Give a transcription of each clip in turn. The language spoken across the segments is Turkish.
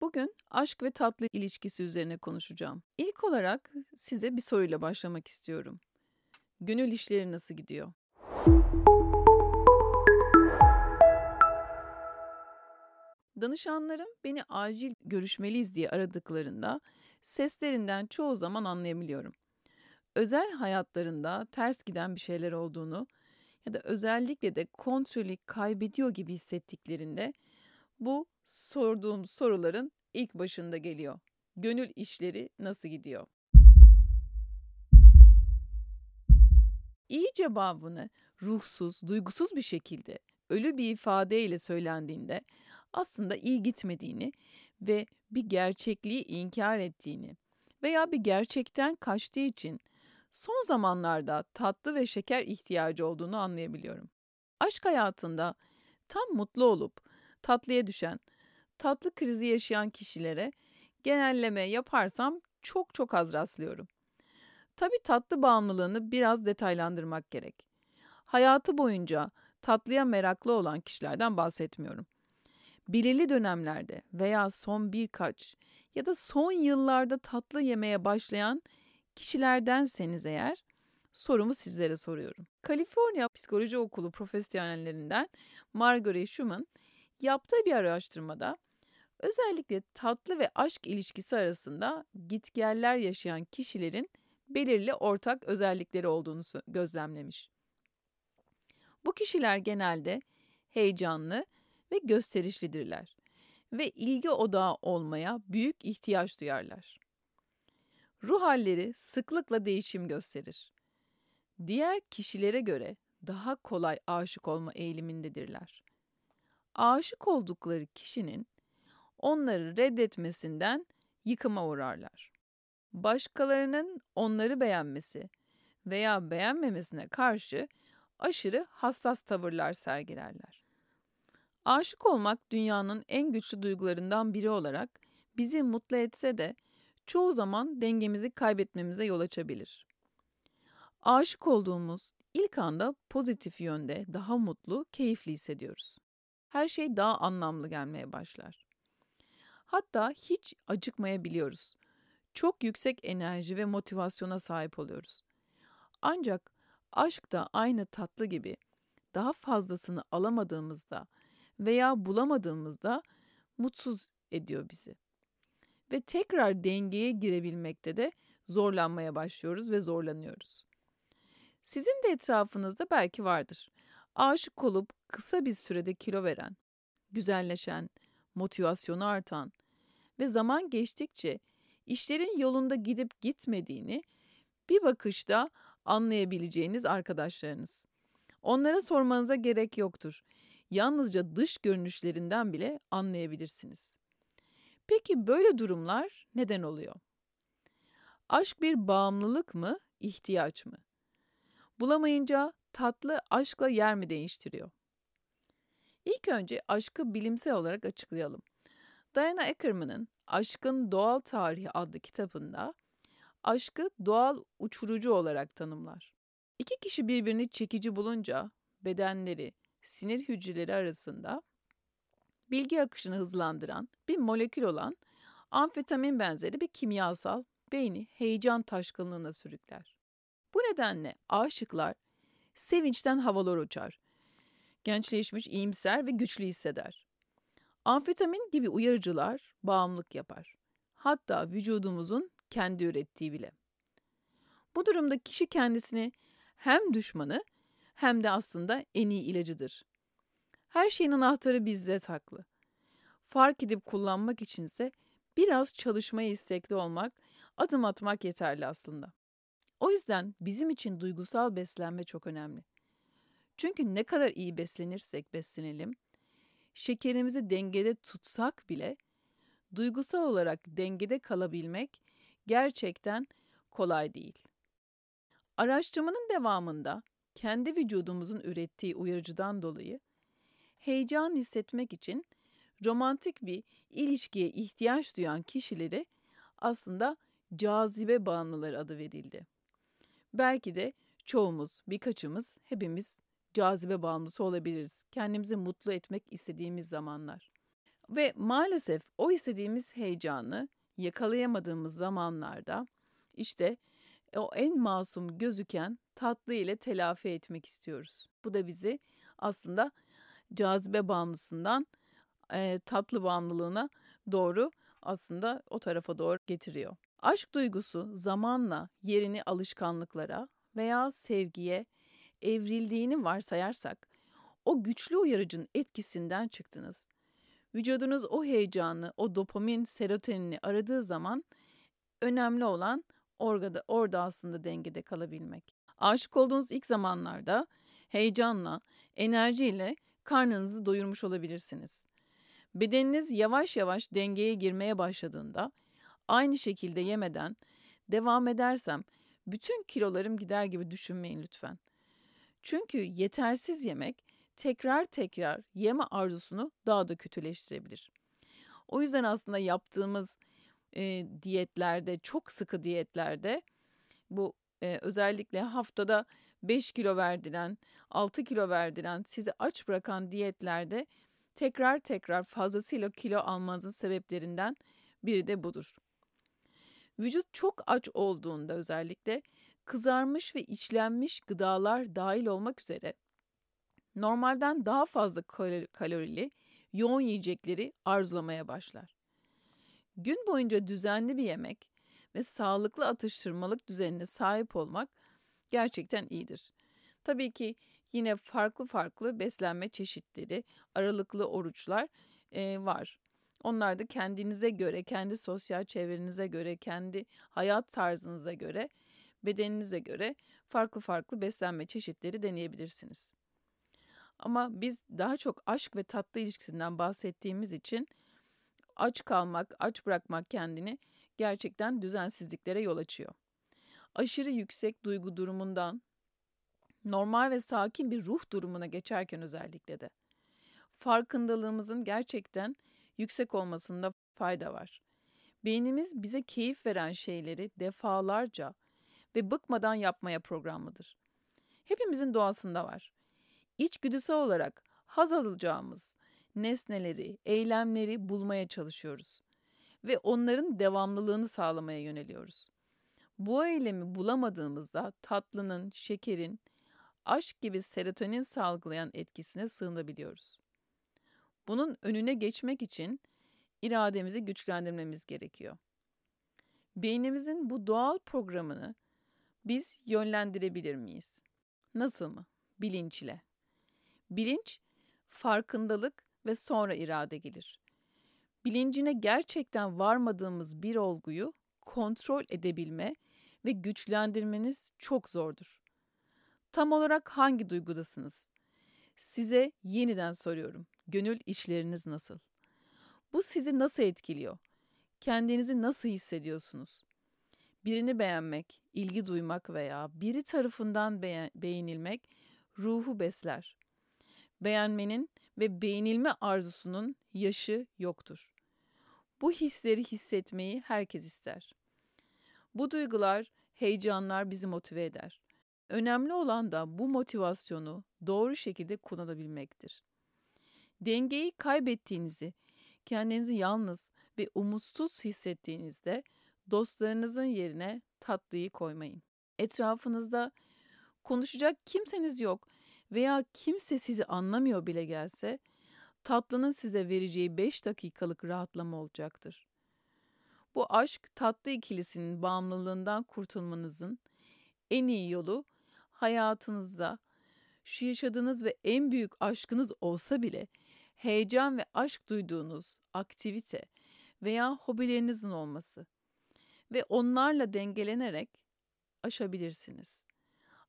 Bugün aşk ve tatlı ilişkisi üzerine konuşacağım. İlk olarak size bir soruyla başlamak istiyorum. Gönül işleri nasıl gidiyor? Danışanlarım beni acil görüşmeliyiz diye aradıklarında seslerinden çoğu zaman anlayabiliyorum. Özel hayatlarında ters giden bir şeyler olduğunu ya da özellikle de kontrolü kaybediyor gibi hissettiklerinde bu sorduğum soruların ilk başında geliyor. Gönül işleri nasıl gidiyor? İyi cevabını ruhsuz, duygusuz bir şekilde ölü bir ifadeyle söylendiğinde aslında iyi gitmediğini ve bir gerçekliği inkar ettiğini veya bir gerçekten kaçtığı için son zamanlarda tatlı ve şeker ihtiyacı olduğunu anlayabiliyorum. Aşk hayatında tam mutlu olup tatlıya düşen, tatlı krizi yaşayan kişilere genelleme yaparsam çok çok az rastlıyorum. Tabii tatlı bağımlılığını biraz detaylandırmak gerek. Hayatı boyunca tatlıya meraklı olan kişilerden bahsetmiyorum. Belirli dönemlerde veya son birkaç ya da son yıllarda tatlı yemeye başlayan kişilerdenseniz eğer sorumu sizlere soruyorum. Kaliforniya Psikoloji Okulu profesyonellerinden Margaret Schumann yaptığı bir araştırmada özellikle tatlı ve aşk ilişkisi arasında gitgeller yaşayan kişilerin belirli ortak özellikleri olduğunu gözlemlemiş. Bu kişiler genelde heyecanlı ve gösterişlidirler ve ilgi odağı olmaya büyük ihtiyaç duyarlar. Ruh halleri sıklıkla değişim gösterir. Diğer kişilere göre daha kolay aşık olma eğilimindedirler. Aşık oldukları kişinin onları reddetmesinden yıkıma uğrarlar. Başkalarının onları beğenmesi veya beğenmemesine karşı aşırı hassas tavırlar sergilerler. Aşık olmak dünyanın en güçlü duygularından biri olarak bizi mutlu etse de çoğu zaman dengemizi kaybetmemize yol açabilir. Aşık olduğumuz ilk anda pozitif yönde daha mutlu, keyifli hissediyoruz. Her şey daha anlamlı gelmeye başlar. Hatta hiç acıkmayabiliyoruz. Çok yüksek enerji ve motivasyona sahip oluyoruz. Ancak aşk da aynı tatlı gibi daha fazlasını alamadığımızda veya bulamadığımızda mutsuz ediyor bizi. Ve tekrar dengeye girebilmekte de zorlanmaya başlıyoruz ve zorlanıyoruz. Sizin de etrafınızda belki vardır. Aşık olup kısa bir sürede kilo veren, güzelleşen, motivasyonu artan ve zaman geçtikçe işlerin yolunda gidip gitmediğini bir bakışta anlayabileceğiniz arkadaşlarınız. Onlara sormanıza gerek yoktur. Yalnızca dış görünüşlerinden bile anlayabilirsiniz. Peki böyle durumlar neden oluyor? Aşk bir bağımlılık mı, ihtiyaç mı? Bulamayınca tatlı aşkla yer mi değiştiriyor? İlk önce aşkı bilimsel olarak açıklayalım. Diana Ackerman'ın Aşkın Doğal Tarihi adlı kitabında aşkı doğal uçurucu olarak tanımlar. İki kişi birbirini çekici bulunca bedenleri, sinir hücreleri arasında bilgi akışını hızlandıran bir molekül olan amfetamin benzeri bir kimyasal beyni heyecan taşkınlığına sürükler. Bu nedenle aşıklar sevinçten havalar uçar. Gençleşmiş, iyimser ve güçlü hisseder. Amfetamin gibi uyarıcılar bağımlılık yapar. Hatta vücudumuzun kendi ürettiği bile. Bu durumda kişi kendisini hem düşmanı hem de aslında en iyi ilacıdır. Her şeyin anahtarı bizde saklı. Fark edip kullanmak içinse biraz çalışmaya istekli olmak, adım atmak yeterli aslında. O yüzden bizim için duygusal beslenme çok önemli. Çünkü ne kadar iyi beslenirsek beslenelim, şekerimizi dengede tutsak bile duygusal olarak dengede kalabilmek gerçekten kolay değil. Araştırmanın devamında kendi vücudumuzun ürettiği uyarıcıdan dolayı heyecan hissetmek için romantik bir ilişkiye ihtiyaç duyan kişileri aslında cazibe bağımlıları adı verildi. Belki de çoğumuz, birkaçımız, hepimiz cazibe bağımlısı olabiliriz. Kendimizi mutlu etmek istediğimiz zamanlar. Ve maalesef o istediğimiz heyecanı yakalayamadığımız zamanlarda işte o en masum gözüken tatlı ile telafi etmek istiyoruz. Bu da bizi aslında cazibe bağımlısından e, tatlı bağımlılığına doğru aslında o tarafa doğru getiriyor. Aşk duygusu zamanla yerini alışkanlıklara veya sevgiye evrildiğini varsayarsak o güçlü uyarıcının etkisinden çıktınız. Vücudunuz o heyecanı, o dopamin, serotonini aradığı zaman önemli olan orada, orada aslında dengede kalabilmek. Aşık olduğunuz ilk zamanlarda heyecanla, enerjiyle karnınızı doyurmuş olabilirsiniz. Bedeniniz yavaş yavaş dengeye girmeye başladığında aynı şekilde yemeden devam edersem bütün kilolarım gider gibi düşünmeyin lütfen. Çünkü yetersiz yemek tekrar tekrar yeme arzusunu daha da kötüleştirebilir. O yüzden aslında yaptığımız e, diyetlerde, çok sıkı diyetlerde bu e, özellikle haftada 5 kilo verdiren, 6 kilo verdiren, sizi aç bırakan diyetlerde tekrar tekrar fazlasıyla kilo almanızın sebeplerinden biri de budur. Vücut çok aç olduğunda özellikle kızarmış ve içlenmiş gıdalar dahil olmak üzere normalden daha fazla kalorili yoğun yiyecekleri arzulamaya başlar. Gün boyunca düzenli bir yemek ve sağlıklı atıştırmalık düzenine sahip olmak gerçekten iyidir. Tabii ki yine farklı farklı beslenme çeşitleri, aralıklı oruçlar e, var. Onlar da kendinize göre, kendi sosyal çevrenize göre, kendi hayat tarzınıza göre, bedeninize göre farklı farklı beslenme çeşitleri deneyebilirsiniz. Ama biz daha çok aşk ve tatlı ilişkisinden bahsettiğimiz için aç kalmak, aç bırakmak kendini gerçekten düzensizliklere yol açıyor. Aşırı yüksek duygu durumundan normal ve sakin bir ruh durumuna geçerken özellikle de farkındalığımızın gerçekten yüksek olmasında fayda var. Beynimiz bize keyif veren şeyleri defalarca ve bıkmadan yapmaya programlıdır. Hepimizin doğasında var. İçgüdüsel olarak haz alacağımız nesneleri, eylemleri bulmaya çalışıyoruz ve onların devamlılığını sağlamaya yöneliyoruz. Bu eylemi bulamadığımızda tatlının, şekerin, aşk gibi serotonin salgılayan etkisine sığınabiliyoruz. Bunun önüne geçmek için irademizi güçlendirmemiz gerekiyor. Beynimizin bu doğal programını biz yönlendirebilir miyiz? Nasıl mı? Bilinç ile. Bilinç, farkındalık ve sonra irade gelir. Bilincine gerçekten varmadığımız bir olguyu kontrol edebilme ve güçlendirmeniz çok zordur. Tam olarak hangi duygudasınız? Size yeniden soruyorum. Gönül işleriniz nasıl? Bu sizi nasıl etkiliyor? Kendinizi nasıl hissediyorsunuz? Birini beğenmek, ilgi duymak veya biri tarafından beğen beğenilmek ruhu besler. Beğenmenin ve beğenilme arzusunun yaşı yoktur. Bu hisleri hissetmeyi herkes ister. Bu duygular, heyecanlar bizi motive eder. Önemli olan da bu motivasyonu doğru şekilde kullanabilmektir. Dengeyi kaybettiğinizi, kendinizi yalnız ve umutsuz hissettiğinizde dostlarınızın yerine tatlıyı koymayın. Etrafınızda konuşacak kimseniz yok veya kimse sizi anlamıyor bile gelse tatlının size vereceği 5 dakikalık rahatlama olacaktır. Bu aşk tatlı ikilisinin bağımlılığından kurtulmanızın en iyi yolu hayatınızda şu yaşadığınız ve en büyük aşkınız olsa bile heyecan ve aşk duyduğunuz aktivite veya hobilerinizin olması ve onlarla dengelenerek aşabilirsiniz.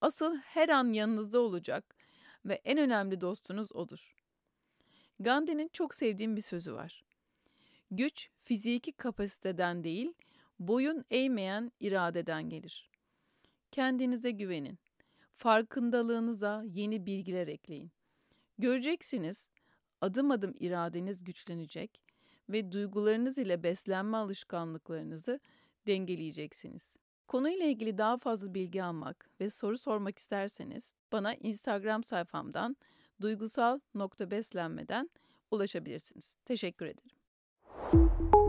Asıl her an yanınızda olacak ve en önemli dostunuz odur. Gandhi'nin çok sevdiğim bir sözü var. Güç fiziki kapasiteden değil, boyun eğmeyen iradeden gelir. Kendinize güvenin. Farkındalığınıza yeni bilgiler ekleyin. Göreceksiniz adım adım iradeniz güçlenecek ve duygularınız ile beslenme alışkanlıklarınızı dengeleyeceksiniz. Konuyla ilgili daha fazla bilgi almak ve soru sormak isterseniz bana Instagram sayfamdan duygusal.beslenmeden ulaşabilirsiniz. Teşekkür ederim. you